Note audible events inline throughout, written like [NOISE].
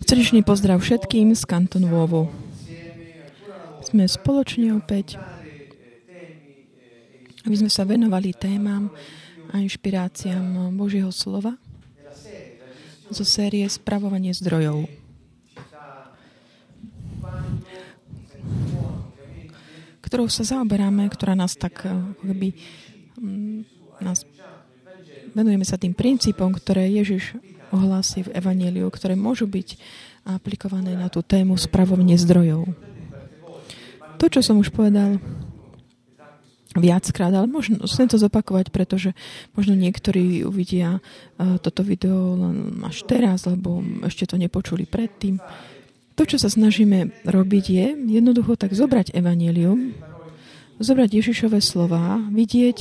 Srdečný pozdrav všetkým z Kanton Vovo. Sme spoločne opäť, aby sme sa venovali témam a inšpiráciám Božieho slova zo série Spravovanie zdrojov. ktorou sa zaoberáme, ktorá nás tak akoby, mm, nás venujeme sa tým princípom, ktoré Ježiš ohlasy v Evangeliu, ktoré môžu byť aplikované na tú tému spravovne zdrojov. To, čo som už povedal viackrát, ale možno chcem to zopakovať, pretože možno niektorí uvidia uh, toto video len až teraz, lebo ešte to nepočuli predtým. To, čo sa snažíme robiť, je jednoducho tak zobrať evanelium, zobrať Ježišové slova, vidieť,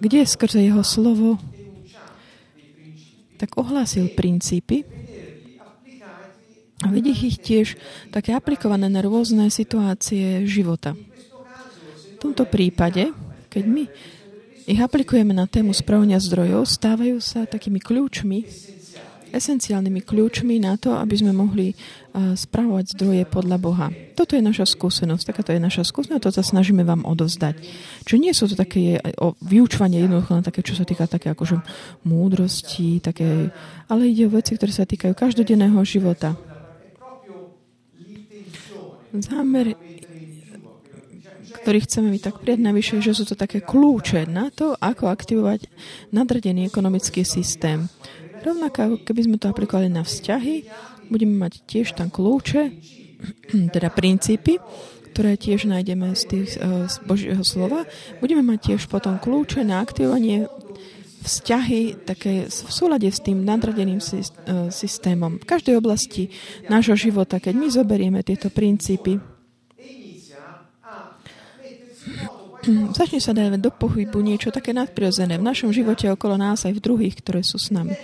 kde skrze jeho slovo tak ohlásil princípy a vidieť ich tiež také aplikované na rôzne situácie života. V tomto prípade, keď my ich aplikujeme na tému spravenia zdrojov, stávajú sa takými kľúčmi, esenciálnymi kľúčmi na to, aby sme mohli spravovať zdroje podľa Boha. Toto je naša skúsenosť, takáto je naša skúsenosť, to sa snažíme vám odovzdať. Čiže nie sú to také o vyučovanie jednoducho na také, čo sa týka také akože múdrosti, také, ale ide o veci, ktoré sa týkajú každodenného života. Zámer, ktorý chceme mi tak prijať navyše, že sú to také kľúče na to, ako aktivovať nadradený ekonomický systém. Rovnako, keby sme to aplikovali na vzťahy, budeme mať tiež tam kľúče, [CLEARS THROAT] teda princípy, ktoré tiež nájdeme z, tých, eh, z Božieho slova. Budeme mať tiež potom kľúče na aktivovanie vzťahy také v súlade s tým nadradeným eh, systémom. V každej oblasti nášho života, keď my zoberieme tieto princípy, [CLEARS THROAT] začne sa dávať do pohybu niečo také nadprirodzené v našom živote okolo nás aj v druhých, ktoré sú s nami.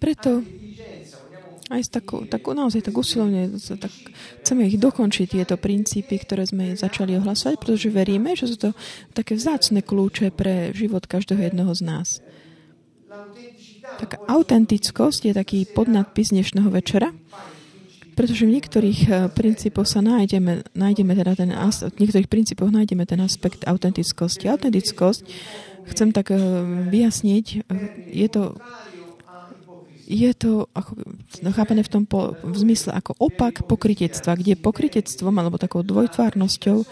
Preto aj takú, takú naozaj tak usilovne tak chceme ich dokončiť, tieto princípy, ktoré sme začali ohlasovať, pretože veríme, že sú to také vzácne kľúče pre život každého jedného z nás. Taká autentickosť je taký podnadpis dnešného večera, pretože v niektorých eh, princípoch sa nájdeme, nájdeme teda ten, v niektorých princípoch nájdeme ten aspekt autentickosti. Autentickosť, chcem tak eh, vyjasniť, eh, je to je to ako, no, chápané v tom po, v zmysle ako opak pokritectva, kde pokritectvom alebo takou dvojtvárnosťou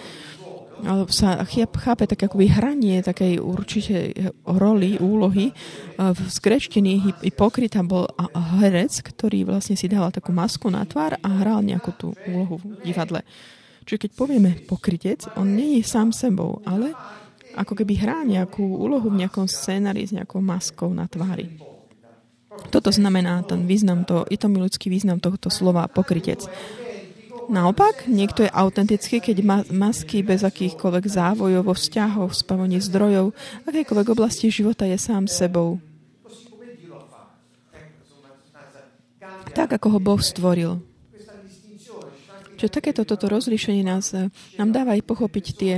alebo sa chápe tak akoby hranie takej určite roli, úlohy. V skrečtení hypokrita bol herec, ktorý vlastne si dával takú masku na tvár a hral nejakú tú úlohu v divadle. Čiže keď povieme pokrytec, on nie je sám sebou, ale ako keby hrá nejakú úlohu v nejakom scénari s nejakou maskou na tvári. Toto znamená ten význam, to, ľudský význam tohto slova pokrytec. Naopak, niekto je autentický, keď má masky bez akýchkoľvek závojov vo vzťahoch, spavení zdrojov, akékoľvek oblasti života je sám sebou. Tak, ako ho Boh stvoril. Čiže takéto toto rozlíšenie nás, nám dáva aj pochopiť tie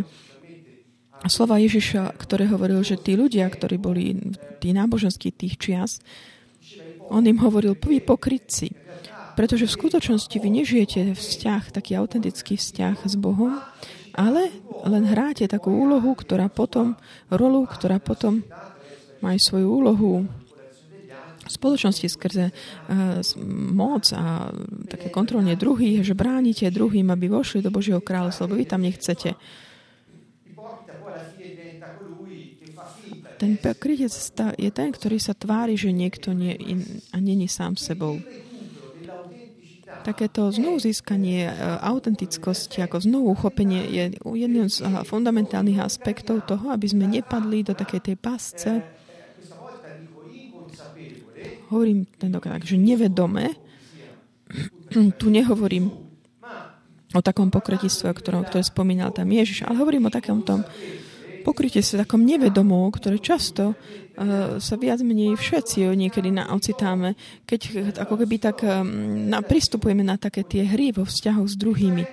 slova Ježiša, ktoré hovoril, že tí ľudia, ktorí boli tí náboženskí tých čias, on im hovoril, vy pokrytci, pretože v skutočnosti vy nežijete vzťah, taký autentický vzťah s Bohom, ale len hráte takú úlohu, ktorá potom, rolu, ktorá potom má aj svoju úlohu v spoločnosti skrze uh, moc a také kontrolne druhých, že bránite druhým, aby vošli do Božieho kráľovstva, lebo vy tam nechcete. Ten pokrytec je ten, ktorý sa tvári, že niekto nie a není sám sebou. Takéto znovu získanie e, autentickosti, ako znovu uchopenie je jedným z fundamentálnych aspektov toho, aby sme nepadli do takej tej pasce. Hovorím tentokrát, že nevedome, [CLEARS THROAT] tu nehovorím o takom pokrytistve, o ktorom, ktoré spomínal tam Ježiš, ale hovorím o takom tom pokrytie sa takom nevedomou, ktoré často uh, sa viac menej všetci niekedy ocitáme, keď ako keby tak um, na, pristupujeme na také tie hry vo vzťahoch s druhými.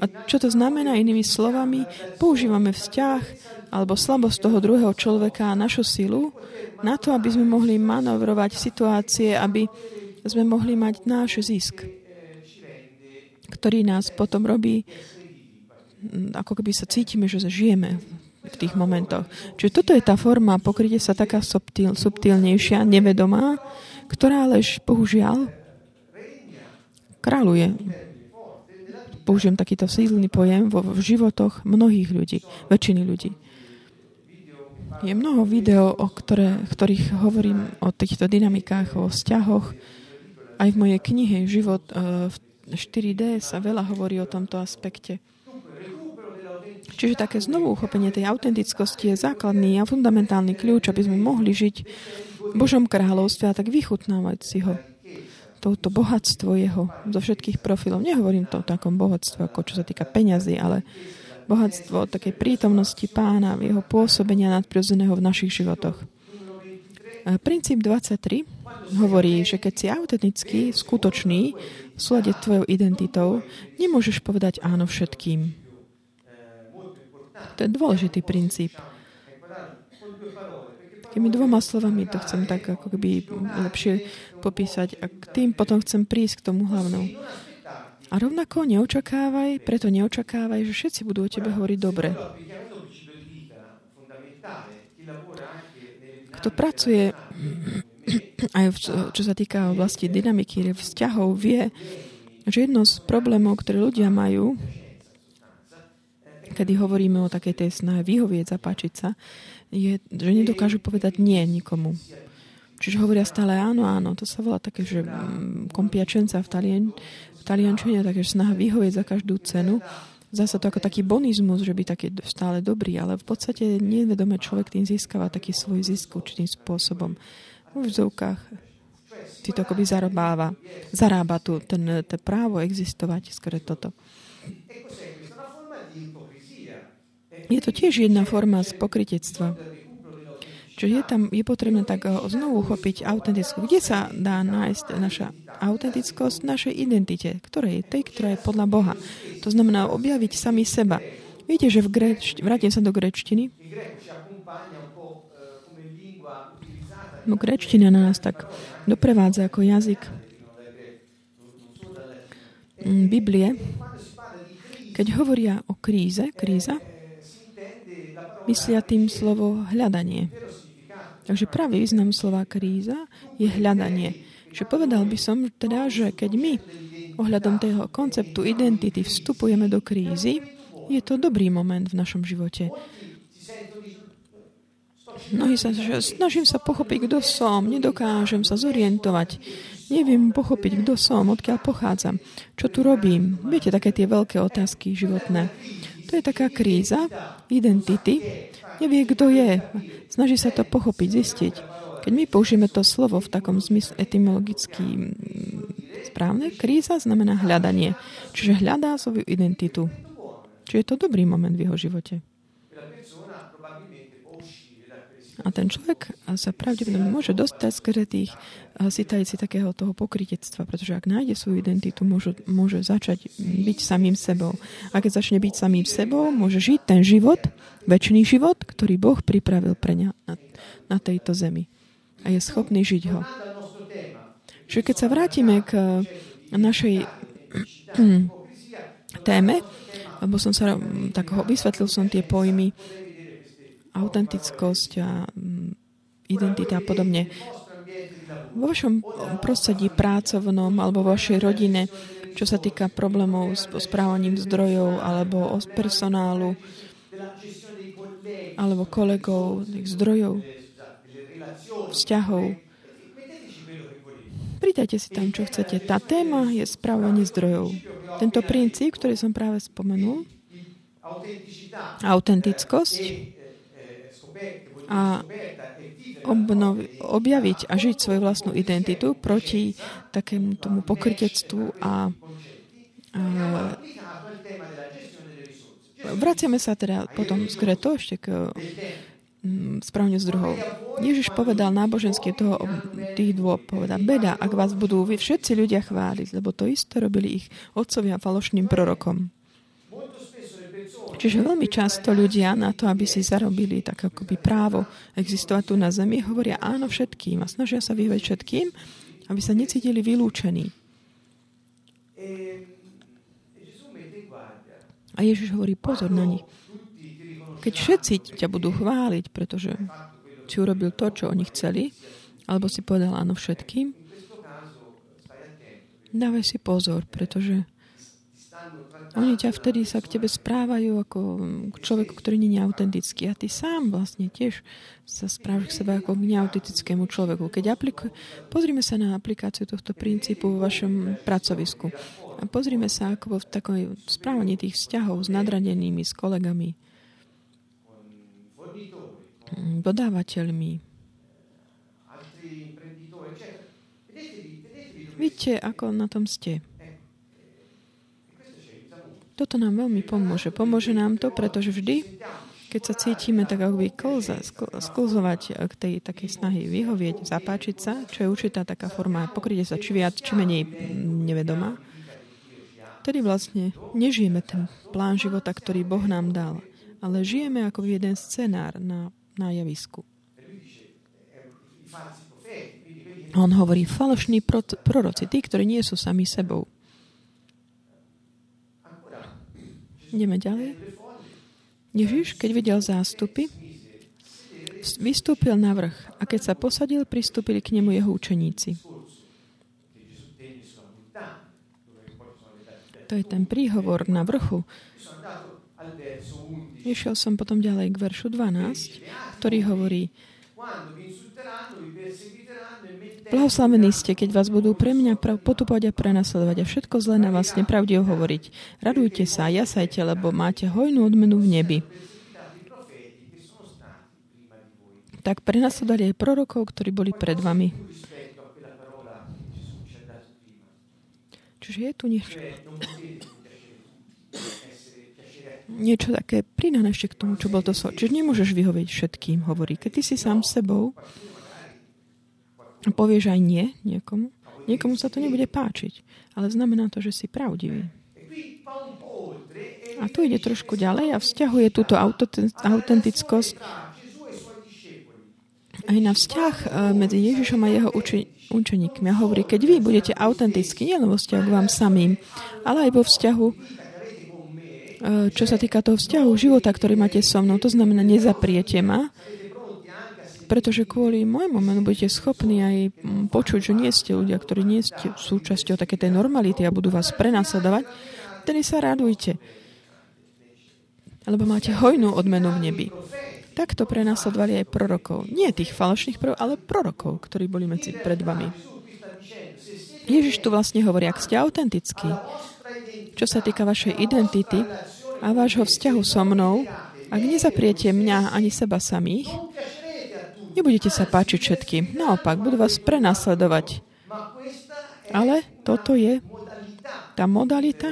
A čo to znamená inými slovami? Používame vzťah alebo slabosť toho druhého človeka a našu silu na to, aby sme mohli manevrovať situácie, aby sme mohli mať náš zisk, ktorý nás potom robí, ako keby sa cítime, že žijeme v tých momentoch. Čiže toto je tá forma pokrytie sa taká subtil, subtilnejšia, nevedomá, ktorá lež, bohužiaľ, kráľuje. Použijem takýto sílny pojem vo v životoch mnohých ľudí, väčšiny ľudí. Je mnoho video, o ktoré, ktorých hovorím o týchto dynamikách, o vzťahoch. Aj v mojej knihe Život e, v 4D sa veľa hovorí o tomto aspekte. Čiže také znovu uchopenie tej autentickosti je základný a fundamentálny kľúč, aby sme mohli žiť v Božom kráľovstve a tak vychutnávať si ho. Touto bohatstvo jeho zo všetkých profilov. Nehovorím to o takom bohatstve, ako čo sa týka peňazí, ale bohatstvo takej prítomnosti pána, jeho pôsobenia nadprirodzeného v našich životoch. Princíp 23 hovorí, že keď si autentický, skutočný, v súlade tvojou identitou, nemôžeš povedať áno všetkým. To je dôležitý princíp. Tými dvoma slovami to chcem tak ako keby lepšie popísať a k tým potom chcem prísť k tomu hlavnou. A rovnako neočakávaj, preto neočakávaj, že všetci budú o tebe hovoriť dobre. Kto pracuje [CLEARS THROAT] aj v, čo sa týka oblasti dynamiky vzťahov, vie, že jedno z problémov, ktoré ľudia majú, kedy hovoríme o takej tej snahe vyhovieť, zapáčiť sa, je, že nedokážu povedať nie nikomu. Čiže hovoria stále áno, áno. To sa volá také, že mm, kompiačenca v, talien, v taliančine, také snaha vyhovieť za každú cenu. Zase to ako taký bonizmus, že by taký stále dobrý, ale v podstate nevedome človek tým získava taký svoj zisk určitým spôsobom. V vzovkách si to akoby zarobáva. Zarába tu ten, ten právo existovať, skôr toto. Je to tiež jedna forma z pokritectva. Čiže je tam, je potrebné tak eh, znovu uchopiť autentickú. Kde sa dá nájsť naša autentickosť našej identite, ktorej je tej, ktorá je podľa Boha. To znamená objaviť sami seba. Viete, že v greč, vrátim sa do grečtiny. No, grečtina nás tak doprevádza ako jazyk mm, Biblie. Keď hovoria o kríze, kríza, myslia tým slovo hľadanie. Takže práve význam slova kríza je hľadanie. Že povedal by som teda, že keď my ohľadom toho konceptu identity vstupujeme do krízy, je to dobrý moment v našom živote. Mnohí sa, že snažím sa pochopiť, kto som, nedokážem sa zorientovať, neviem pochopiť, kto som, odkiaľ pochádzam, čo tu robím. Viete, také tie veľké otázky životné. To je taká kríza identity, nevie, kto je. Snaží sa to pochopiť, zistiť. Keď my použijeme to slovo v takom zmysle etymologicky mm, správne, kríza znamená hľadanie. Čiže hľadá svoju identitu. Čiže je to dobrý moment v jeho živote. A ten človek sa pravdepodobne môže dostať skôr tých sitajci takého toho pokritectva, pretože ak nájde svoju identitu, môže, môže začať byť samým sebou. A keď začne byť samým sebou, môže žiť ten život, väčší život, ktorý Boh pripravil pre ňa na, na tejto zemi. A je schopný žiť ho. Čiže keď sa vrátime k našej [CLEARS THROAT] téme, lebo som sa tak ho, vysvetlil som tie pojmy autentickosť a mm, identita a podobne. Vo vašom prostredí pracovnom alebo vašej rodine, čo sa týka problémov s správaním zdrojov alebo o personálu alebo kolegov, zdrojov, vzťahov. Pridajte si tam, čo chcete. Tá téma je správanie zdrojov. Tento princíp, ktorý som práve spomenul, autentickosť, a obnov, objaviť a žiť svoju vlastnú identitu proti takému tomu pokrytectvu a, a vraciame sa teda potom skôr to ešte k mm, správne z druhou. Ježiš povedal náboženský toho, tých dôb, povedal, beda, ak vás budú vy všetci ľudia chváliť, lebo to isté robili ich otcovia falošným prorokom. Čiže veľmi často ľudia na to, aby si zarobili tak akoby právo existovať tu na Zemi, hovoria áno všetkým a snažia sa vyhovieť všetkým, aby sa necítili vylúčení. A Ježiš hovorí, pozor na nich. Keď všetci ťa budú chváliť, pretože si urobil to, čo oni chceli, alebo si povedal áno všetkým, dávaj si pozor, pretože oni ťa vtedy sa k tebe správajú ako k človeku, ktorý nie je autentický. A ty sám vlastne tiež sa správaš k sebe ako k neautentickému človeku. Keď apliku... Pozrime sa na aplikáciu tohto princípu vo vašom pracovisku. A pozrime sa ako v takoj správaní tých vzťahov s nadradenými, s kolegami, dodávateľmi. Vidíte, ako na tom ste. Toto nám veľmi pomôže. Pomôže nám to, pretože vždy, keď sa cítime tak ako klza, sklzovať k tej takej snahy vyhovieť, zapáčiť sa, čo je určitá taká forma pokrytie sa či viac, či menej nevedomá, Vtedy vlastne nežijeme ten plán života, ktorý Boh nám dal, ale žijeme ako jeden scenár na, na javisku. On hovorí falošní proroci, tí, ktorí nie sú sami sebou. Ideme ďalej. Ježiš, keď videl zástupy, vystúpil na vrch a keď sa posadil, pristúpili k nemu jeho učeníci. To je ten príhovor na vrchu. Išiel som potom ďalej k veršu 12, ktorý hovorí Blahoslavení ste, keď vás budú pre mňa potupovať a prenasledovať a všetko zlé na vás nepravdivo hovoriť. Radujte sa, jasajte, lebo máte hojnú odmenu v nebi. Tak prenasledovali aj prorokov, ktorí boli pred vami. Čiže je tu niečo. Niečo také pridané ešte k tomu, čo bol to so. Čiže nemôžeš vyhovieť všetkým, hovorí. Keď ty si sám sebou povieš aj nie niekomu, niekomu sa to nebude páčiť. Ale znamená to, že si pravdivý. A tu ide trošku ďalej a vzťahuje túto autentickosť aj na vzťah eh, medzi Ježišom a jeho uči- učeníkmi. A hovorí, keď vy budete autentickí, nielen vo vzťahu k vám samým, ale aj vo vzťahu, e, čo sa týka toho vzťahu života, ktorý máte so mnou, to znamená, nezapriete ma, pretože kvôli môjmu menu budete schopní aj počuť, že nie ste ľudia, ktorí nie ste súčasťou také tej normality a budú vás prenasledovať, tedy sa radujte, lebo máte hojnú odmenu v nebi. Takto prenasledovali aj prorokov. Nie tých falošných prorokov, ale prorokov, ktorí boli medzi pred vami. Ježiš tu vlastne hovorí, ak ste autentickí, čo sa týka vašej identity a vášho vzťahu so mnou, ak nezapriete mňa ani seba samých, nebudete sa páčiť všetkým. Naopak, budú vás prenasledovať. Ale toto je tá modalita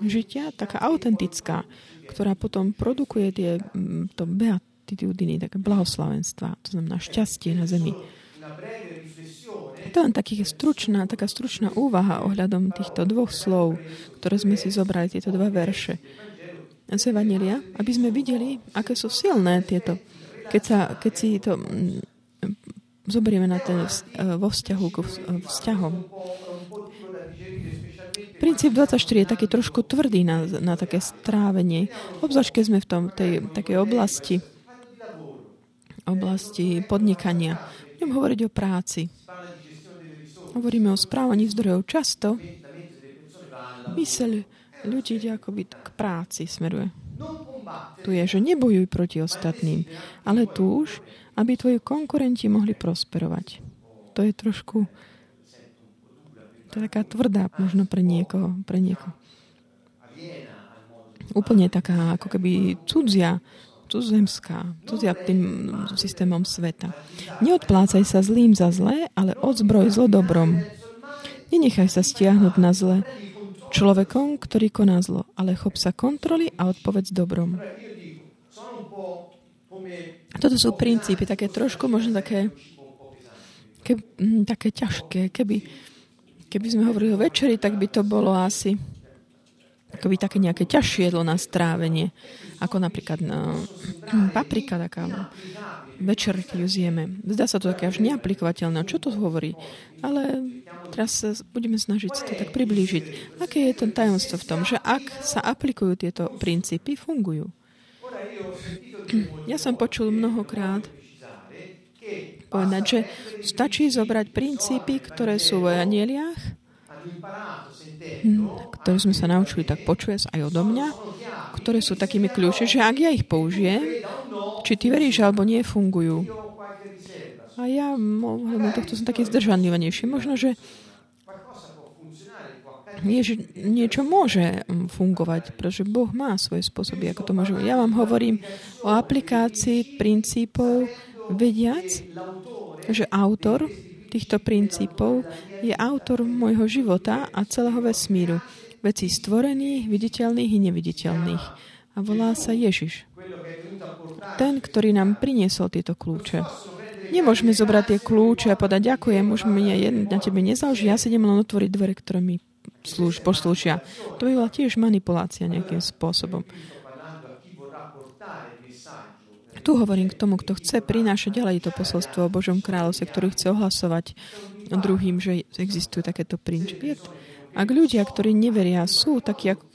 žitia, taká autentická, ktorá potom produkuje tie, mm, to beat, beatitudiny, také blahoslavenstva, to znamená šťastie na zemi. To je len taký stručná, taká stručná úvaha ohľadom týchto dvoch slov, ktoré sme si zobrali, tieto dva verše z Evangelia, aby sme videli, aké sú silné tieto. Keď, sa, keď si to mm, zoberieme na ten, vo vzťahu k vzťahom. Princíp 24 je taký trošku tvrdý na, na také strávenie. Obzvlášť, keď sme v tom, tej takej oblasti oblasti podnikania. Budem hovoriť o práci. Hovoríme o správaní zdrojov. Často myseľ ľudí akoby k práci smeruje. Tu je, že nebojuj proti ostatným, ale tu už, aby tvoji konkurenti mohli prosperovať. To je trošku to je taká tvrdá možno pre niekoho, pre niekoho. Úplne taká ako keby cudzia cudzemská, cudzia tým systémom sveta. Neodplácaj sa zlým za zlé, ale odzbroj zlo dobrom. Nenechaj sa stiahnuť na zle človekom, ktorý koná zlo, ale chop sa kontroly a odpovedz dobrom. Toto sú princípy, také trošku možno také, ke, hm, také ťažké. Keby, keby sme hovorili o večeri, tak by to bolo asi akoby také nejaké ťažšie jedlo na strávenie, ako napríklad no, paprika taká večer, keď ju zjeme. Zdá sa to také až neaplikovateľné. Čo to hovorí? Ale teraz sa budeme snažiť si to tak priblížiť. Aké je ten tajomstvo v tom, že ak sa aplikujú tieto princípy, fungujú. Ja som počul mnohokrát povedať, že stačí zobrať princípy, ktoré sú v anieliach, hm, ktoré sme sa naučili, tak počuje aj odo mňa, ktoré sú takými kľúče, že ak ja ich použijem, či ty veríš alebo nie, fungujú. A ja ohľadom tohto som taký zdržanlivejší. Možno, že nie, že niečo môže mm, fungovať, pretože Boh má svoje spôsoby, ako to môže. Ja vám hovorím o aplikácii princípov, vediac, že autor týchto princípov je autor môjho života a celého vesmíru. Vecí stvorených, viditeľných i neviditeľných. A volá sa Ježiš ten, ktorý nám priniesol tieto kľúče. Nemôžeme zobrať tie kľúče a povedať ďakujem, už mne na tebe nezáleží, ja si idem len otvoriť dvere, ktoré mi slúž, poslúšia. To by bola tiež manipulácia nejakým spôsobom. Tu hovorím k tomu, kto chce prinášať ďalej to posolstvo o Božom kráľovstve, ktorý chce ohlasovať druhým, že existujú takéto princípy. Ak ľudia, ktorí neveria, sú takí ako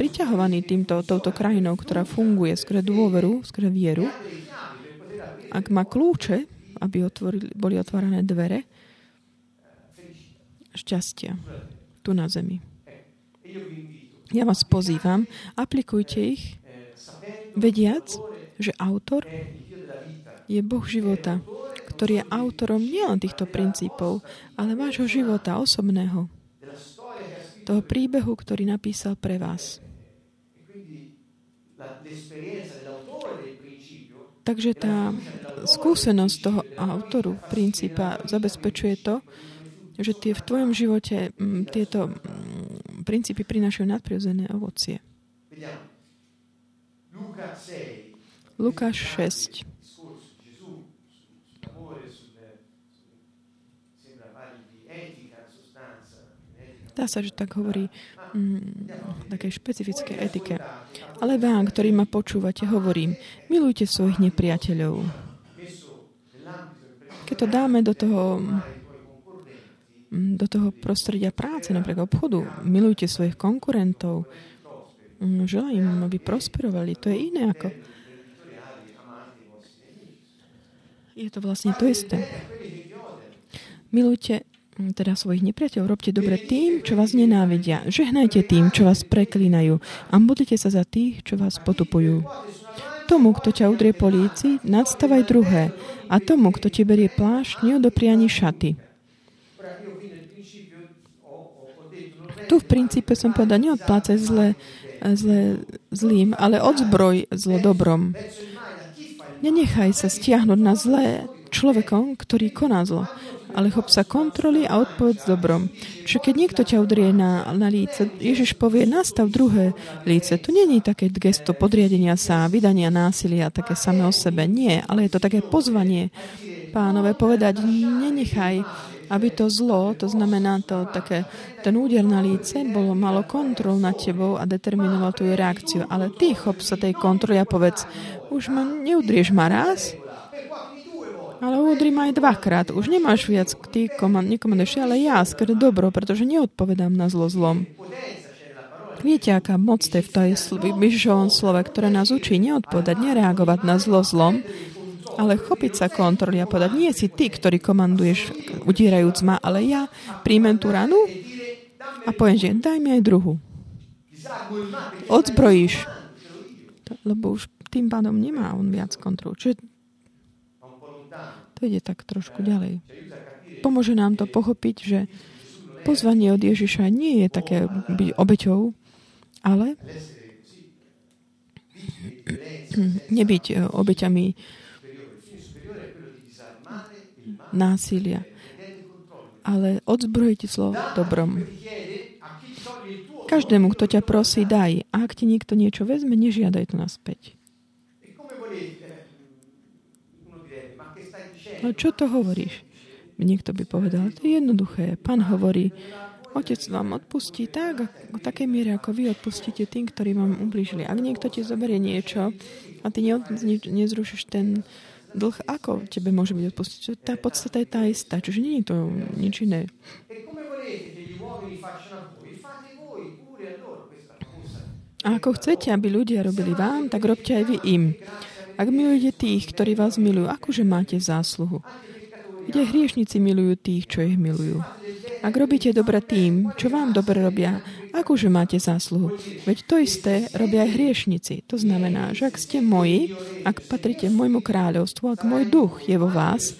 priťahovaní týmto, touto krajinou, ktorá funguje skôr dôveru, skôr vieru, ak má kľúče, aby otvorili, boli otvárané dvere, šťastia tu na zemi. Ja vás pozývam, aplikujte ich, vediac, že autor je Boh života, ktorý je autorom nielen týchto princípov, ale vášho života osobného toho príbehu, ktorý napísal pre vás. Takže tá skúsenosť toho autoru princípa zabezpečuje to, že tie v tvojom živote m, mm, tieto m, mm, princípy prinášajú nadprirodzené ovocie. Lukáš 6. Dá sa, že tak hovorí mm, také špecifické etike. Ale vám, ktorí ma počúvate, hovorím, milujte svojich nepriateľov. Keď to dáme do toho, mm, do toho prostredia práce, napríklad obchodu, milujte svojich konkurentov, mm, želaj aby prosperovali. To je iné ako... Je to vlastne to isté. Milujte teda svojich nepriateľov, robte dobre tým, čo vás nenávidia. Žehnajte tým, čo vás preklínajú a modlite sa za tých, čo vás potupujú. Tomu, kto ťa udrie po líci, nadstavaj druhé a tomu, kto ti berie plášť, neodopri ani šaty. Tu v princípe som povedal, neodplácaj zle, zle zlým, ale odzbroj zlo dobrom. Nenechaj sa stiahnuť na zlé človekom, ktorý koná zlo ale chop sa kontroly a odpovedz dobrom. Čiže keď niekto ťa udrie na, na líce, Ježiš povie, nastav druhé líce. Tu je také gesto podriadenia sa, vydania násilia, také samé o sebe. Nie, ale je to také pozvanie pánové povedať, nenechaj, aby to zlo, to znamená to také, ten úder na líce, bolo malo kontrol nad tebou a determinoval tú reakciu. Ale ty chop sa tej kontroly a povedz, už ma neudrieš ma raz, ale udrím aj dvakrát. Už nemáš viac, ty komand, nekomanduješ, ale ja skôr dobro, pretože neodpovedám na zlo zlom. Viete, aká moc je v tej Ježišovom slove, ktoré nás učí neodpovedať, nereagovať na zlo zlom, ale chopiť sa kontroly a povedať, nie si ty, ktorý komanduješ udierajúc ma, ale ja príjmem tú ranu a poviem, že daj mi aj druhu. Odzbrojíš. Lebo už tým pádom nemá on viac kontrol. Čiže ide tak trošku ďalej. Pomôže nám to pochopiť, že pozvanie od Ježiša nie je také byť obeťou, ale nebyť e, obeťami násilia, ale odzbrojiť slovo dobrom. Každému, kto ťa prosí, daj. A ak ti niekto niečo vezme, nežiadaj to naspäť. No čo to hovoríš? Niekto by povedal, to je jednoduché. Pán hovorí, Otec vám odpustí tak, v takej miere, ako vy odpustíte tým, ktorí vám ubližili. Ak niekto ti zoberie niečo a ty ne, ne, nezrušíš ten dlh, ako tebe môže byť odpustiť? Tá podstata je tá istá, čiže nie je to nič iné. A ako chcete, aby ľudia robili vám, tak robte aj vy im. Ak milujete tých, ktorí vás milujú, akože máte zásluhu? Kde hriešnici milujú tých, čo ich milujú. Ak robíte dobre tým, čo vám dobre robia, akože máte zásluhu? Veď to isté robia aj hriešnici. To znamená, že ak ste moji, ak patrite môjmu kráľovstvu, ak môj duch je vo vás,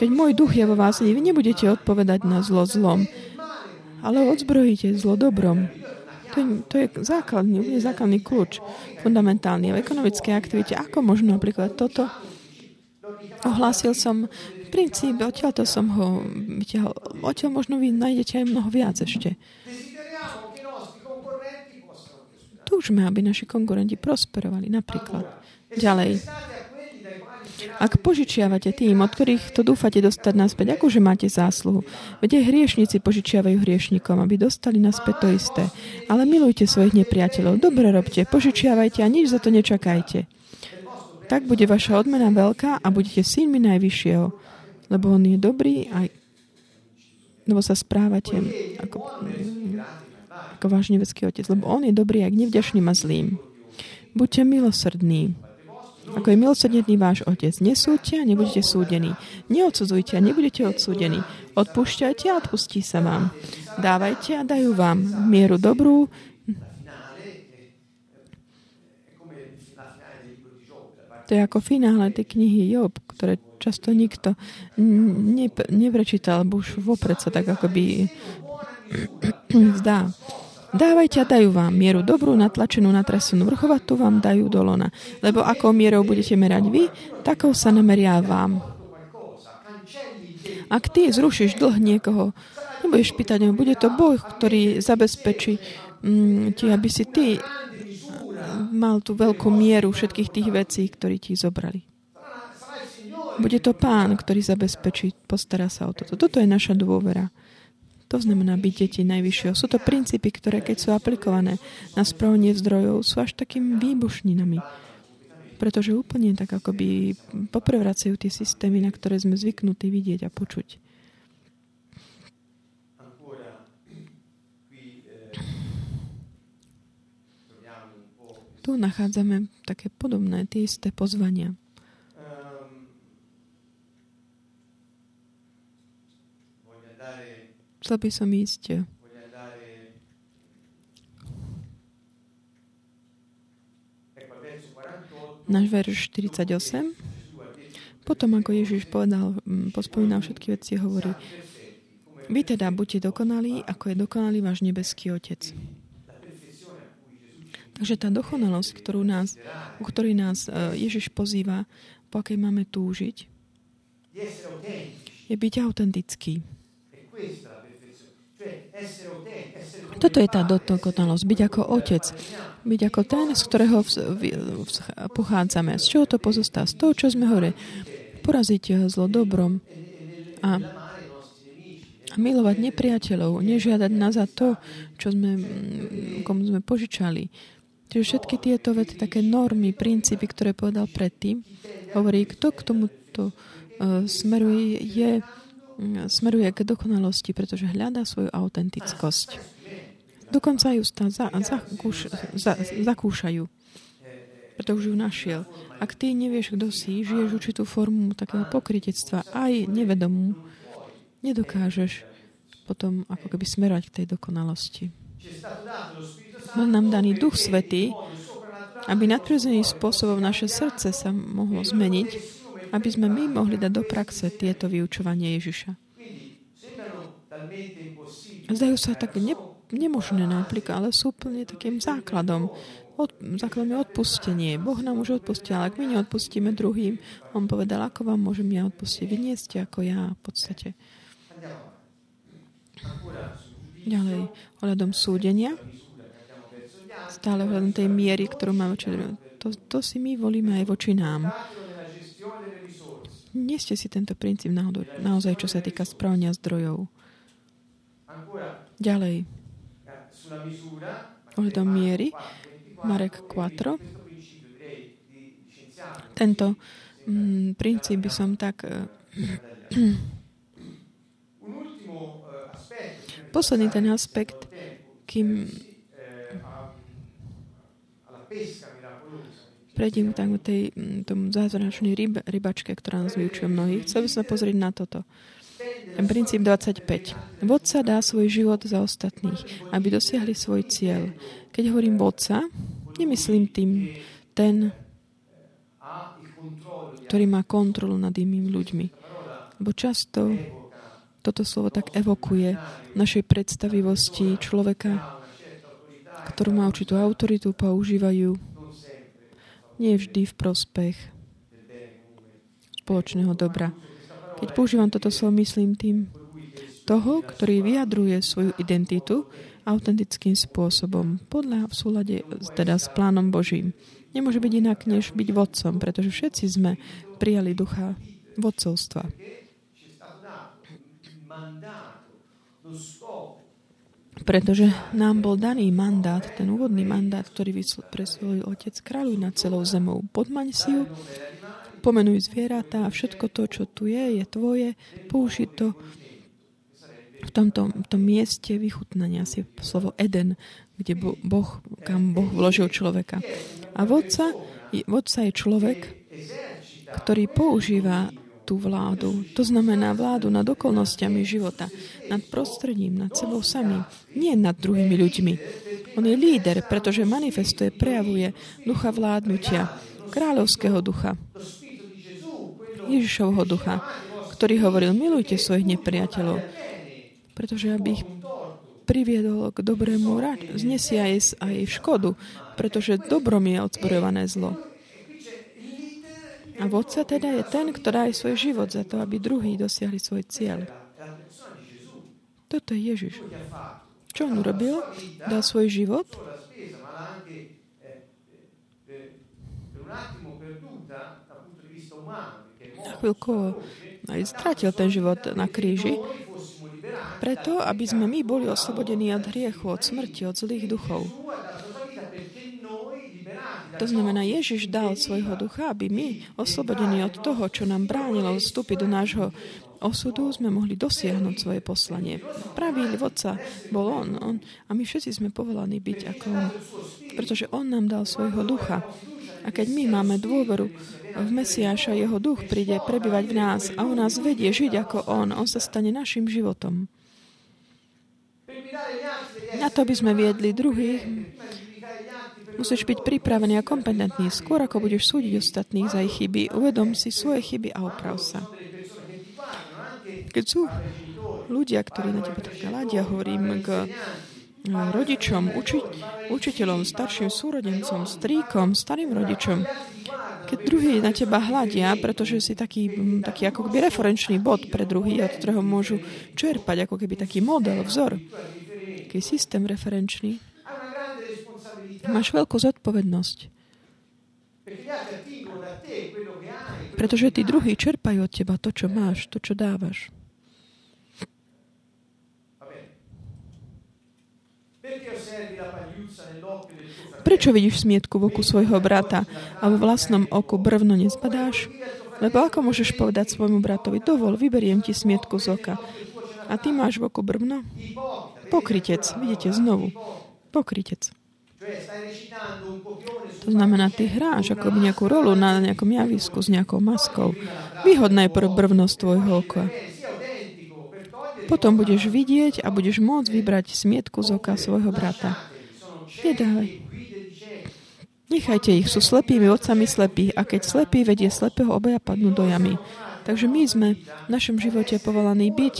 keď môj duch je vo vás, vy nebudete odpovedať na zlo zlom, ale odzbrojíte zlo dobrom. To je, to je základný, úplne základný kľúč, fundamentálny. v ekonomickej aktivite, ako možno aplikovať toto? Ohlásil som princíp, odtiaľ to som ho vyťahol. Odtiaľ možno vy nájdete aj mnoho viac ešte. Túžme, aby naši konkurenti prosperovali, napríklad. Ďalej. Ak požičiavate tým, od ktorých to dúfate dostať naspäť, akože máte zásluhu. Veď aj hriešnici požičiavajú hriešnikom, aby dostali naspäť to isté. Ale milujte svojich nepriateľov. Dobre robte, požičiavajte a nič za to nečakajte. Tak bude vaša odmena veľká a budete synmi Najvyššieho. Lebo on je dobrý aj lebo sa správate ako, ako váš nebeský otec. Lebo on je dobrý aj nevďačným a zlým. Buďte milosrdní. Ako je milosrdný váš otec. Nesúďte a nebudete súdení. Neodsudzujte a nebudete odsúdení. Odpúšťajte a odpustí sa vám. Dávajte a dajú vám mieru dobrú. To je ako finále tej knihy Job, ktoré často nikto ne, neprečítal, lebo už vopred sa tak akoby [CLEARS THROAT] zdá. Dávajte a dajú vám mieru dobrú, natlačenú, natresenú, vrchovatú vám dajú dolona. Lebo akou mierou budete merať vy, takou sa nameria vám. Ak ty zrušíš dlh niekoho, nebudeš pýtať, bude to Boh, ktorý zabezpečí mm, ti, aby si ty mal tú veľkú mieru všetkých tých vecí, ktorí ti zobrali. Bude to pán, ktorý zabezpečí, postará sa o toto. Toto je naša dôvera. To znamená byť deti najvyššieho. Sú to princípy, ktoré keď sú aplikované na správanie zdrojov, sú až takými výbušninami. Pretože úplne tak akoby poprevracajú tie systémy, na ktoré sme zvyknutí vidieť a počuť. Tu nachádzame také podobné, tie isté pozvania. Chcel by som ísť náš verš 48. Potom, ako Ježiš povedal, pospomínal všetky veci, hovorí, vy teda buďte dokonalí, ako je dokonalý váš nebeský Otec. Takže tá dokonalosť, ktorú nás, u ktorej nás e, Ježiš pozýva, po akej máme túžiť, je byť autentický. Toto je tá dokonalosť. Byť ako otec. Byť ako ten, z ktorého pochádzame. Z čoho to pozostá? Z toho, čo sme hore. Poraziť zlo dobrom a, milovať nepriateľov. Nežiadať nazad to, čo sme, komu sme požičali. Čiže všetky tieto vety, také normy, princípy, ktoré povedal predtým, hovorí, kto k tomuto uh, smeruje, je smeruje k dokonalosti, pretože hľadá svoju autentickosť. Dokonca ju stá, za, zakúš, za, zakúšajú, pretože ju našiel. Ak ty nevieš, kto si, žiješ určitú formu takého pokrytectva, aj nevedomú, nedokážeš potom ako keby smerovať k tej dokonalosti. Bol nám daný Duch Svetý, aby nadprirodzeným spôsobom naše srdce sa mohlo zmeniť aby sme my mohli dať do praxe tieto vyučovanie Ježiša. Zdajú sa tak ne, nemožné napríklad, ale sú úplne takým základom. Od, základom je odpustenie. Boh nám už odpustil, ale ak my neodpustíme druhým, on povedal, ako vám môžem ja odpustiť. Vy nie ste ako ja v podstate. Ďalej, ohľadom súdenia. Stále ohľadom tej miery, ktorú máme to, to si my volíme aj voči nám. Nie ste si tento princíp naozaj, čo sa týka správania zdrojov. Ďalej. Ohľadom miery, Marek 4. Tento mm, princíp by som tak uh, [CLEARS THROAT] Posledný ten aspekt, kým prejdem tak tej, tomu zázračnej ryb, rybačke, ktorá nás vyučuje mnohých, chcel by som pozrieť na toto. Princíp 25. Vodca dá svoj život za ostatných, aby dosiahli svoj cieľ. Keď hovorím vodca, nemyslím tým ten, ktorý má kontrolu nad inými ľuďmi. Lebo často toto slovo tak evokuje našej predstavivosti človeka, ktorú má určitú autoritu, používajú nie vždy v prospech spoločného dobra. Keď používam toto slovo, myslím tým toho, ktorý vyjadruje svoju identitu autentickým spôsobom, podľa v súlade teda s plánom Božím. Nemôže byť inak, než byť vodcom, pretože všetci sme prijali ducha vodcovstva. Pretože nám bol daný mandát, ten úvodný mandát, ktorý pre svoj otec kráľuj nad celou zemou. Podmaň si ju, pomenuj zvieratá a všetko to, čo tu je, je tvoje. Použi to v tomto v tom mieste vychutnania si slovo Eden, kde boh, kam Boh vložil človeka. A vodca, vodca je človek, ktorý používa tú vládu. To znamená vládu nad okolnostiami života, nad prostredím, nad sebou samým, nie nad druhými ľuďmi. On je líder, pretože manifestuje, prejavuje ducha vládnutia, kráľovského ducha, Ježišovho ducha, ktorý hovoril, milujte svojich nepriateľov, pretože aby ich priviedol k dobrému rad, znesie aj, škodu, pretože dobrom je odsporované zlo. A vodca teda je ten, ktorý aj svoj život za to, aby druhý dosiahli svoj cieľ. Toto je Ježiš. Čo on urobil? Dal svoj život? Na chvíľku aj stratil ten život na kríži, preto, aby sme my boli oslobodení od hriechu, od smrti, od zlých duchov. To znamená, Ježiš dal svojho ducha, aby my, oslobodení od toho, čo nám bránilo vstúpiť do nášho osudu, sme mohli dosiahnuť svoje poslanie. Pravý vodca bol on, on a my všetci sme povolaní byť ako on. Pretože on nám dal svojho ducha. A keď my máme dôveru v Mesiáša, jeho duch príde prebývať v nás a on nás vedie žiť ako on, on sa stane našim životom. Na to by sme viedli druhých, Musíš byť pripravený a kompetentný. Skôr ako budeš súdiť ostatných za ich chyby, uvedom si svoje chyby a oprav sa. Keď sú ľudia, ktorí na teba tak ladia, hovorím k rodičom, uči, učiteľom, starším súrodencom, strýkom, starým rodičom, keď druhý na teba hľadia, pretože si taký, taký ako keby referenčný bod pre druhý, od ktorého môžu čerpať, ako keby taký model, vzor, taký systém referenčný, Máš veľkú zodpovednosť. Pretože tí druhí čerpajú od teba to, čo máš, to, čo dávaš. Prečo vidíš smietku v oku svojho brata a vo vlastnom oku brvno nezbadáš? Lebo ako môžeš povedať svojmu bratovi, dovol, vyberiem ti smietku z oka. A ty máš v oku brvno? Pokrytec, vidíte znovu. Pokrytec. To znamená, ty hráš ako nejakú rolu na nejakom javisku s nejakou maskou. Výhodná je brvnosť tvojho oka. Potom budeš vidieť a budeš môcť vybrať smietku z oka svojho brata. Nedávaj. Nechajte ich, sú slepými otcami slepých a keď slepý vedie slepého, obaja padnú do jamy. Takže my sme v našom živote povolaní byť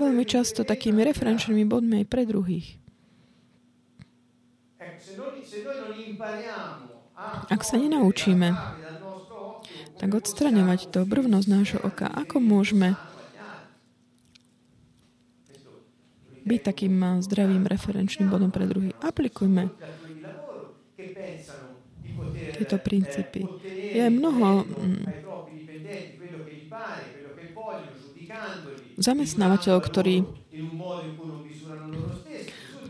veľmi často takými referenčnými bodmi aj pre druhých. Ak sa nenaučíme tak odstraňovať to brvno z nášho oka, ako môžeme byť takým zdravým referenčným bodom pre druhý? Aplikujme tieto princípy. Je mnoho mm, zamestnávateľov, ktorí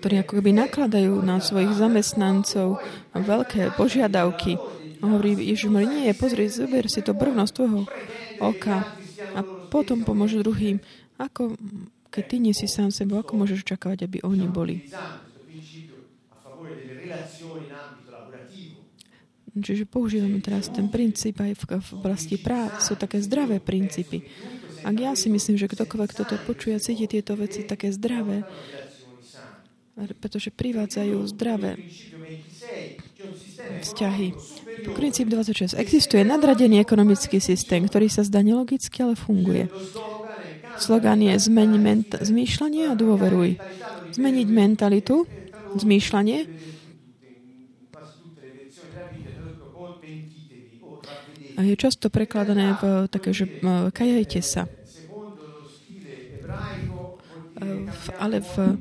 ktorí ako keby nakladajú na svojich zamestnancov veľké požiadavky. Hovorí Ježiš, nie, pozri, zober si to brvno z tvojho oka a potom pomôže druhým. Ako, keď ty nie si sám sebou, ako môžeš očakávať, aby oni boli? Čiže používame teraz ten princíp aj v, v oblasti prác. Sú také zdravé princípy. Ak ja si myslím, že ktokoľvek toto počuje a cíti tieto veci také zdravé, pretože privádzajú zdravé vzťahy. Princíp 26. Existuje nadradený ekonomický systém, ktorý sa zdá nelogicky, ale funguje. Slogan je zmeni ment- zmýšľanie a dôveruj. Zmeniť mentalitu, zmýšľanie A je často prekladané v také, že kajajte sa. V, ale v,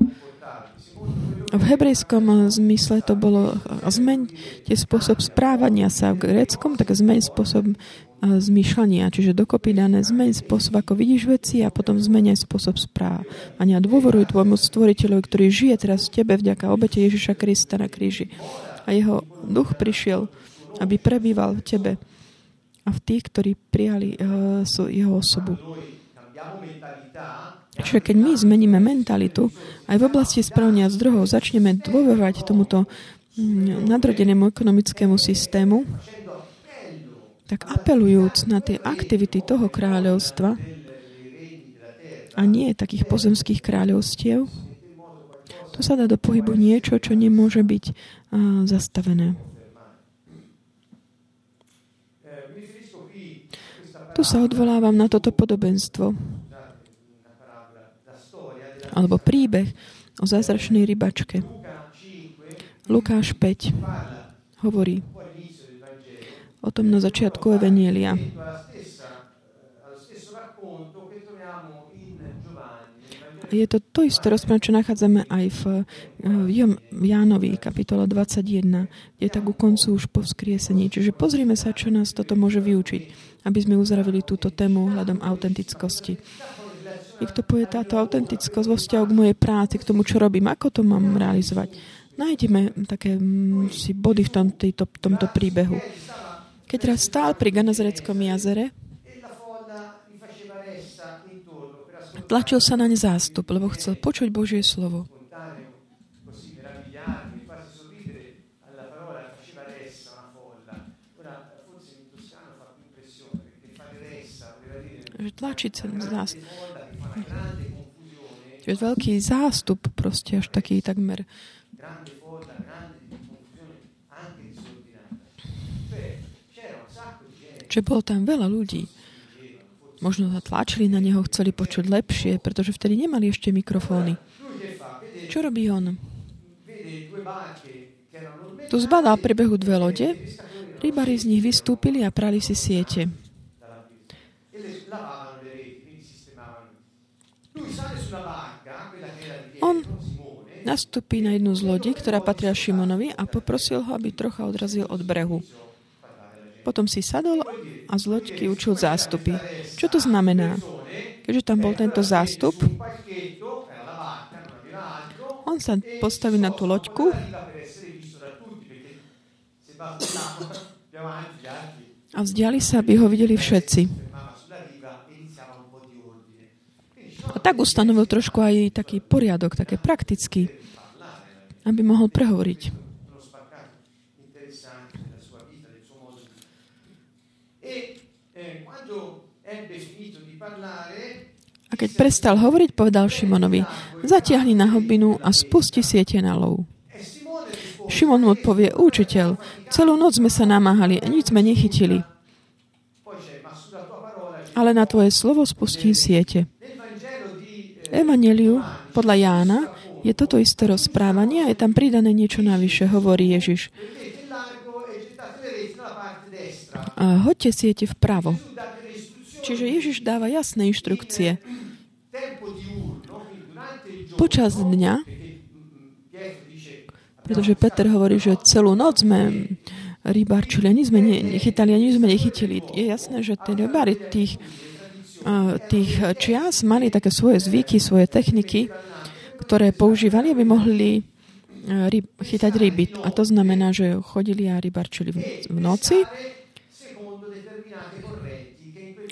v hebrejskom zmysle to bolo zmeňte spôsob správania sa. V gréckom tak zmeň spôsob zmýšľania, čiže dokopy dané zmeň spôsob, ako vidíš veci a potom zmeniaj spôsob správania. Dôvoruj tvojmu stvoriteľovi, ktorý žije teraz v tebe vďaka obete Ježiša Krista na kríži. A jeho duch prišiel, aby prebýval v tebe a v tých, ktorí prijali uh, jeho osobu. Čiže keď my zmeníme mentalitu, aj v oblasti správania zdrohov začneme dôverovať tomuto mm, nadrodenému ekonomickému systému, tak apelujúc na tie aktivity toho kráľovstva a nie takých pozemských kráľovstiev, to sa dá do pohybu niečo, čo nemôže byť zastavené. Tu sa odvolávam na toto podobenstvo. Alebo príbeh o zázračnej rybačke. Lukáš 5 hovorí o tom na začiatku Evenielia. Je to to isté rozprávanie, čo nachádzame aj v, v Jánovi, kapitola 21, kde je tak u koncu už po vzkriesení. Čiže pozrime sa, čo nás toto môže vyučiť, aby sme uzdravili túto tému hľadom autentickosti. Niekto povie, táto autentickosť vo vzťahu k mojej práci, k tomu, čo robím, ako to mám realizovať. Nájdeme také mm, si body v tom, tejto, tomto príbehu. Keď raz stál pri Ganazareckom jazere, Tlačil sa naň zástup, lebo chcel počuť Božie slovo. Že tlačiť sa zástup. Čiže veľký zástup, proste až taký takmer Čiže bolo tam veľa ľudí. Možno sa tlačili na neho, chceli počuť lepšie, pretože vtedy nemali ešte mikrofóny. Čo robí on? Tu zbadal prebehu dve lode, rybári z nich vystúpili a prali si siete. On nastúpi na jednu z lodí, ktorá patria Šimonovi a poprosil ho, aby trocha odrazil od brehu. Potom si sadol a z loďky učil zástupy. Čo to znamená? Keďže tam bol tento zástup, on sa postaví na tú loďku a vzdiali sa, aby ho videli všetci. A tak ustanovil trošku aj taký poriadok, také praktický, aby mohol prehovoriť. A keď prestal hovoriť, povedal Šimonovi, zatiahni na hobinu a spusti siete na lov. Šimon mu odpovie, učiteľ, celú noc sme sa namáhali a nič sme nechytili. Ale na tvoje slovo spustím siete. Evangeliu podľa Jána je toto isté rozprávanie a je tam pridané niečo navyše, hovorí Ježiš. A hoďte siete vpravo. Čiže Ježiš dáva jasné inštrukcie. Počas dňa, pretože Peter hovorí, že celú noc sme rybárčili, ani sme nechytali, ani sme nechytili. Je jasné, že tie rybári tých, tých čias mali také svoje zvyky, svoje techniky, ktoré používali, aby mohli ryb, chytať ryby. A to znamená, že chodili a rybarčili v noci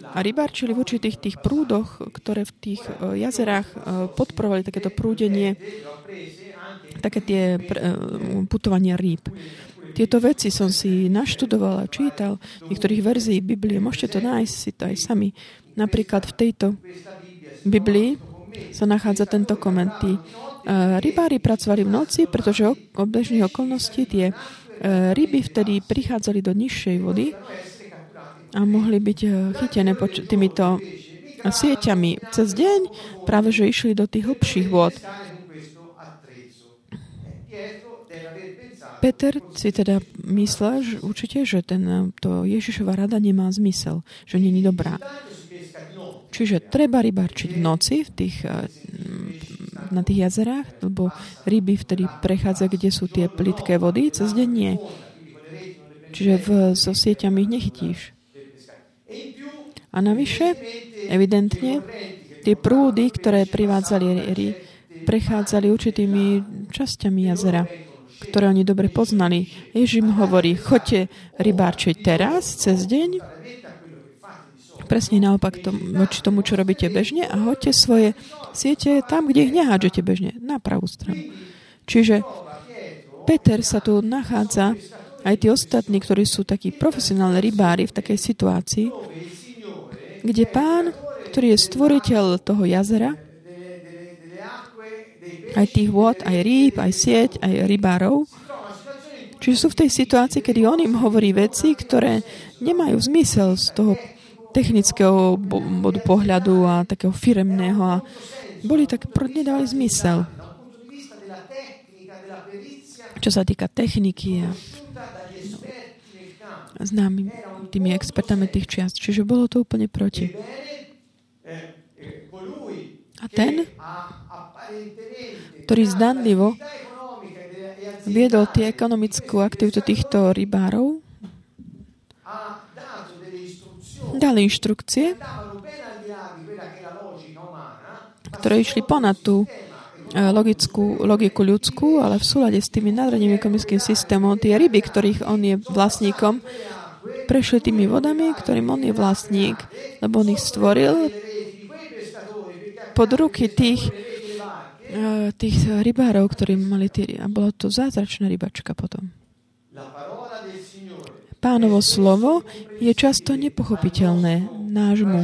a rybarčili v určitých tých prúdoch, ktoré v tých e, jazerách podporovali takéto prúdenie, také tie putovania rýb. Tieto veci som si naštudovala, čítal v niektorých verzií Biblie. Môžete to nájsť si to aj sami. Napríklad v tejto Biblii sa nachádza tento koment. Tí rybári pracovali v noci, pretože o bežných okolností tie ryby vtedy prichádzali do nižšej vody a mohli byť eh, chytené poč- týmito sieťami cez deň, práve že išli do tých hlbších vôd. Peter si teda myslel že určite, že ten, to Ježišova rada nemá zmysel, že není dobrá. Čiže treba rybarčiť v noci v tých, eh, na tých jazerách, lebo ryby vtedy prechádza, kde sú tie plitké vody, cez deň nie. Čiže v, so sieťami ich nechytíš. A navyše, evidentne, tie prúdy, ktoré privádzali ry, prechádzali určitými časťami jazera, ktoré oni dobre poznali. Ježiš im hovorí, choďte rybárčiť teraz, cez deň, presne naopak tom, tomu, čo robíte bežne a hoďte svoje siete tam, kde ich nehádžete bežne, na pravú stranu. Čiže Peter sa tu nachádza, aj tí ostatní, ktorí sú takí profesionálni rybári v takej situácii, kde pán, ktorý je stvoriteľ toho jazera, aj tých vôd, aj rýb, aj sieť, aj rybárov, čiže sú v tej situácii, kedy on im hovorí veci, ktoré nemajú zmysel z toho technického bodu pohľadu a takého firemného a boli tak, nedávali zmysel. Čo sa týka techniky a známy tými expertami tých čiast. Čiže bolo to úplne proti. A ten, ktorý zdanlivo viedol tie ekonomickú aktivitu týchto rybárov, dal inštrukcie, ktoré išli ponad tú E, logickú, logiku ľudskú, ale v súlade s tými nadradným ekonomickým systémom tie ryby, ktorých on je vlastníkom, prešli tými vodami, ktorým on je vlastník, lebo on ich stvoril pod ruky tých, e, tých rybárov, ktorí mali tie A bola to zázračná rybačka potom. Pánovo slovo je často nepochopiteľné nášmu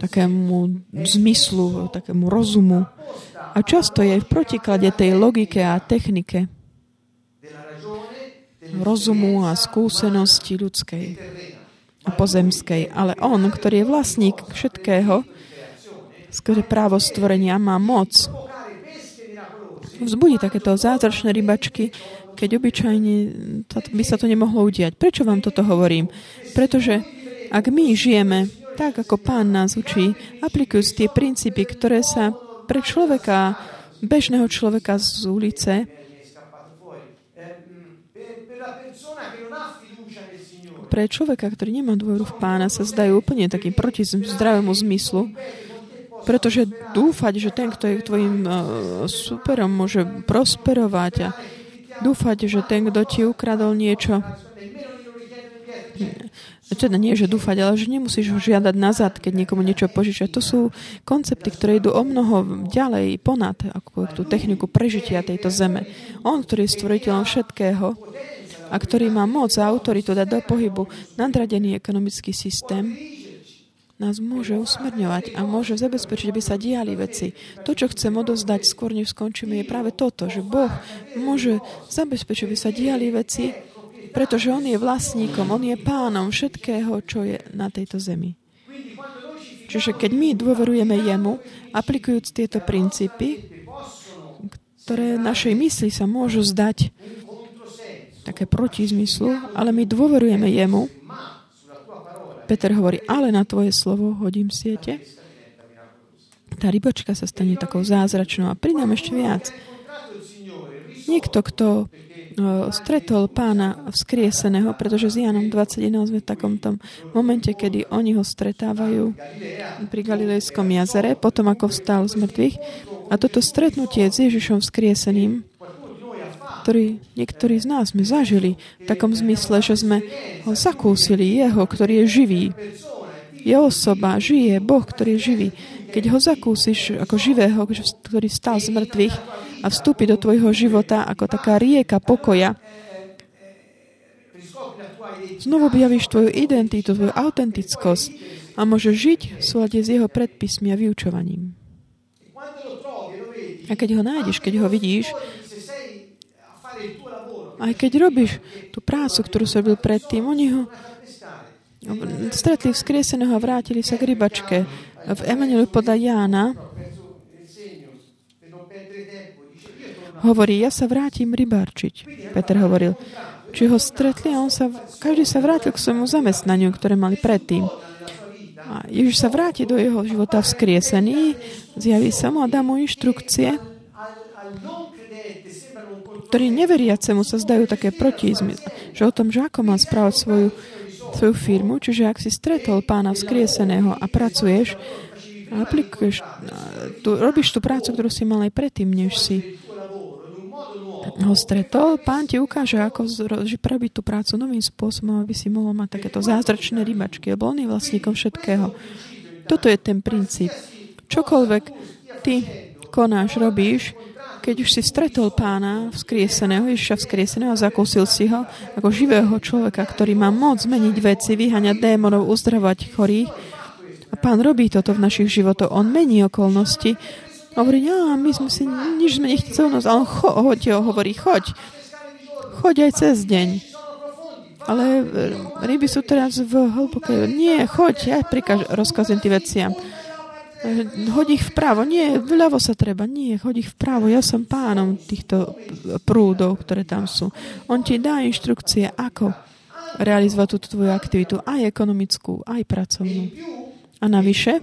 takému zmyslu, takému rozumu. A často je v protiklade tej logike a technike rozumu a skúsenosti ľudskej a pozemskej. Ale on, ktorý je vlastník všetkého, skôr právo stvorenia má moc, vzbudí takéto zázračné rybačky, keď obyčajne by sa to nemohlo udiať. Prečo vám toto hovorím? Pretože ak my žijeme tak, ako pán nás učí, aplikujúc tie princípy, ktoré sa pre človeka, bežného človeka z ulice, pre človeka, ktorý nemá dôveru v pána, sa zdajú úplne takým proti zdravému zmyslu, pretože dúfať, že ten, kto je tvojim uh, superom, môže prosperovať a dúfať, že ten, kto ti ukradol niečo, teda nie, že dúfať, ale že nemusíš ho žiadať nazad, keď niekomu niečo požičať. To sú koncepty, ktoré idú o mnoho ďalej, ponad ako tú techniku prežitia tejto zeme. On, ktorý je stvoriteľom všetkého a ktorý má moc a autoritu dať do pohybu nadradený ekonomický systém, nás môže usmerňovať a môže zabezpečiť, aby sa diali veci. To, čo chcem odozdať skôr, než skončíme, je práve toto, že Boh môže zabezpečiť, aby sa diali veci, pretože On je vlastníkom, On je pánom všetkého, čo je na tejto zemi. Čiže keď my dôverujeme Jemu, aplikujúc tieto princípy, ktoré našej mysli sa môžu zdať také proti zmyslu, ale my dôverujeme Jemu, Peter hovorí, ale na tvoje slovo hodím siete. Tá rybočka sa stane takou zázračnou a pridám ešte viac. Niekto, kto stretol pána vzkrieseného, pretože s Janom 21 sme v takom tom momente, kedy oni ho stretávajú pri Galilejskom jazere, potom ako vstal z mŕtvych. A toto stretnutie s Ježišom vzkrieseným, ktorý niektorí z nás sme zažili v takom zmysle, že sme ho zakúsili, jeho, ktorý je živý. Je osoba, žije, Boh, ktorý je živý. Keď ho zakúsiš ako živého, ktorý stal z mŕtvych a vstúpi do tvojho života ako taká rieka pokoja, znovu objavíš tvoju identitu, tvoju autentickosť a môžeš žiť v súlade s jeho predpismi a vyučovaním. A keď ho nájdeš, keď ho vidíš, aj keď robíš tú prácu, ktorú si robil predtým, oni ho stretli vzkrieseného a vrátili sa k rybačke v Evangeliu podľa Jána hovorí, ja sa vrátim rybárčiť. Peter hovoril, či ho stretli a on sa, každý sa vrátil k svojmu zamestnaniu, ktoré mali predtým. A Ježiš sa vráti do jeho života vzkriesený, zjaví sa mu a dá mu inštrukcie, ktorí neveriacemu sa zdajú také protizmy, že o tom, že ako má správať svoju svoju firmu, čiže ak si stretol pána vzkrieseného a pracuješ a aplikuješ, tu, robíš tú prácu, ktorú si mal aj predtým, než si ho stretol, pán ti ukáže, ako prerobiť tú prácu novým spôsobom, aby si mohol mať takéto zázračné rybačky, lebo on je vlastníkom všetkého. Toto je ten princíp. Čokoľvek ty konáš, robíš, keď už si stretol pána vzkrieseného, Ježiša vzkrieseného, zakúsil si ho ako živého človeka, ktorý má moc zmeniť veci, vyhaňať démonov, uzdravovať chorých. A pán robí toto v našich životoch. On mení okolnosti. Hovorí, ja, my sme si, nič sme nechceli ale on cho, ho, hovorí, choď. Choď aj cez deň. Ale e, ryby sú teraz v hlbokej... Nie, choď, ja prikaž, rozkazujem tým veciam. Hoď ich vpravo. Nie, vľavo sa treba. Nie, hoď ich vpravo. Ja som pánom týchto prúdov, ktoré tam sú. On ti dá inštrukcie, ako realizovať túto tvoju aktivitu, aj ekonomickú, aj pracovnú. A navyše,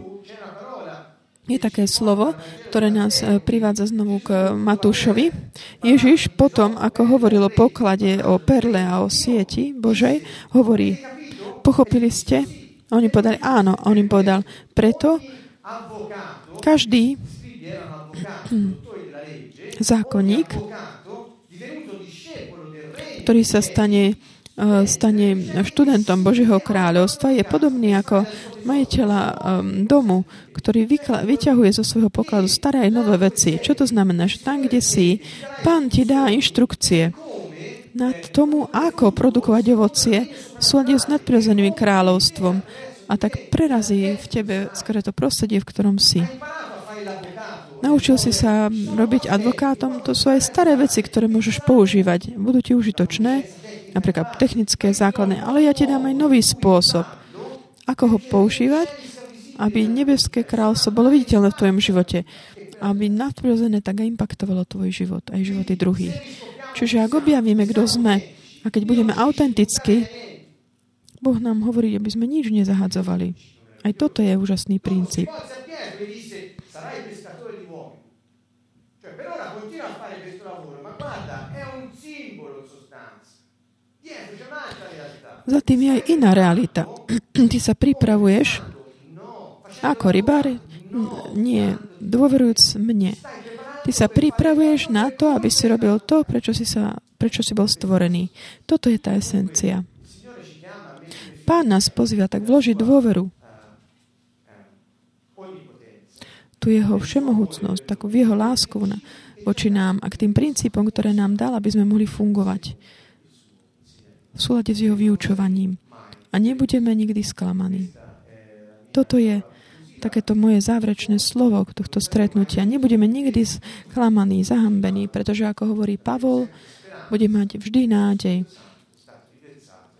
je také slovo, ktoré nás e, privádza znovu k Matúšovi. Ježiš potom, ako hovoril o poklade, o perle a o sieti Božej, hovorí, pochopili ste? A oni povedali, áno. A on im povedal, preto každý zákonník, ktorý sa stane, eh, stane študentom Božieho kráľovstva, je podobný ako majiteľa um, domu, ktorý vyťahuje zo svojho pokladu staré aj nové veci. Čo to znamená? Že tam, kde si, pán ti dá inštrukcie nad tomu, ako produkovať ovocie v súlade s nadprirodzeným kráľovstvom a tak prerazí v tebe skôr to prostredie, v ktorom si. Naučil si sa robiť advokátom, to sú aj staré veci, ktoré môžeš používať. Budú ti užitočné, napríklad technické, základné, ale ja ti dám aj nový spôsob, ako ho používať, aby nebeské kráľstvo bolo viditeľné v tvojom živote. Aby nadprirodzené tak aj impaktovalo tvoj život, aj životy druhých. Čiže ak objavíme, kto sme, a keď budeme autenticky, Boh nám hovorí, aby sme nič nezahadzovali. Aj toto je úžasný princíp. Za tým je aj iná realita. [CLEARS THROAT] Ty sa pripravuješ ako rybár? Nie, dôverujúc mne. Ty sa pripravuješ na to, aby si robil to, prečo si, sa, prečo si bol stvorený. Toto je tá esencia. Pán nás pozýva tak vložiť dôveru tu jeho všemohúcnosť, takú jeho lásku na, voči nám a k tým princípom, ktoré nám dal, aby sme mohli fungovať v súlade s jeho vyučovaním. A nebudeme nikdy sklamaní. Toto je takéto moje záverečné slovo tohto stretnutia. Nebudeme nikdy sklamaní, zahambení, pretože ako hovorí Pavol, bude mať vždy nádej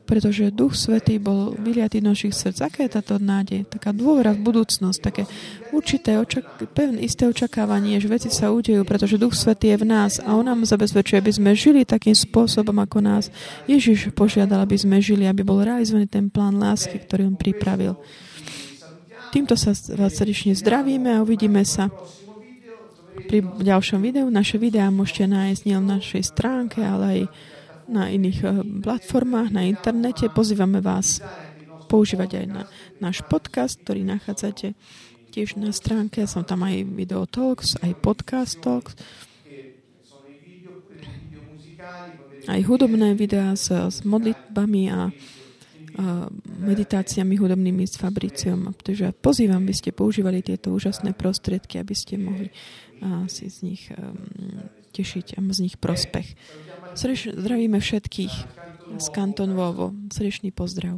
pretože Duch Svetý bol vyliatý do našich srdc. Aká je táto nádej? Taká dôvera v budúcnosť, také určité, očak- pevné, isté očakávanie, že veci sa udejú, pretože Duch Svetý je v nás a On nám zabezpečuje, aby sme žili takým spôsobom, ako nás Ježiš požiadal, aby sme žili, aby bol realizovaný ten plán lásky, ktorý On pripravil. Týmto sa vás srdečne zdravíme a uvidíme sa pri ďalšom videu. Naše videá môžete nájsť nielen na našej stránke, ale aj na iných eh, platformách, na internete. Pozývame vás používať aj na náš podcast, ktorý nachádzate Tiež na stránke som tam aj video talks, aj podcast talks, aj hudobné videá s, s modlitbami a, a meditáciami hudobnými s Fabriciom. Takže pozývam, aby ste používali tieto úžasné prostriedky, aby ste mohli a, si z nich um, tešiť a z nich prospech. Srdečne zdravíme všetkých z Kanton Vovo. Srdečný pozdrav.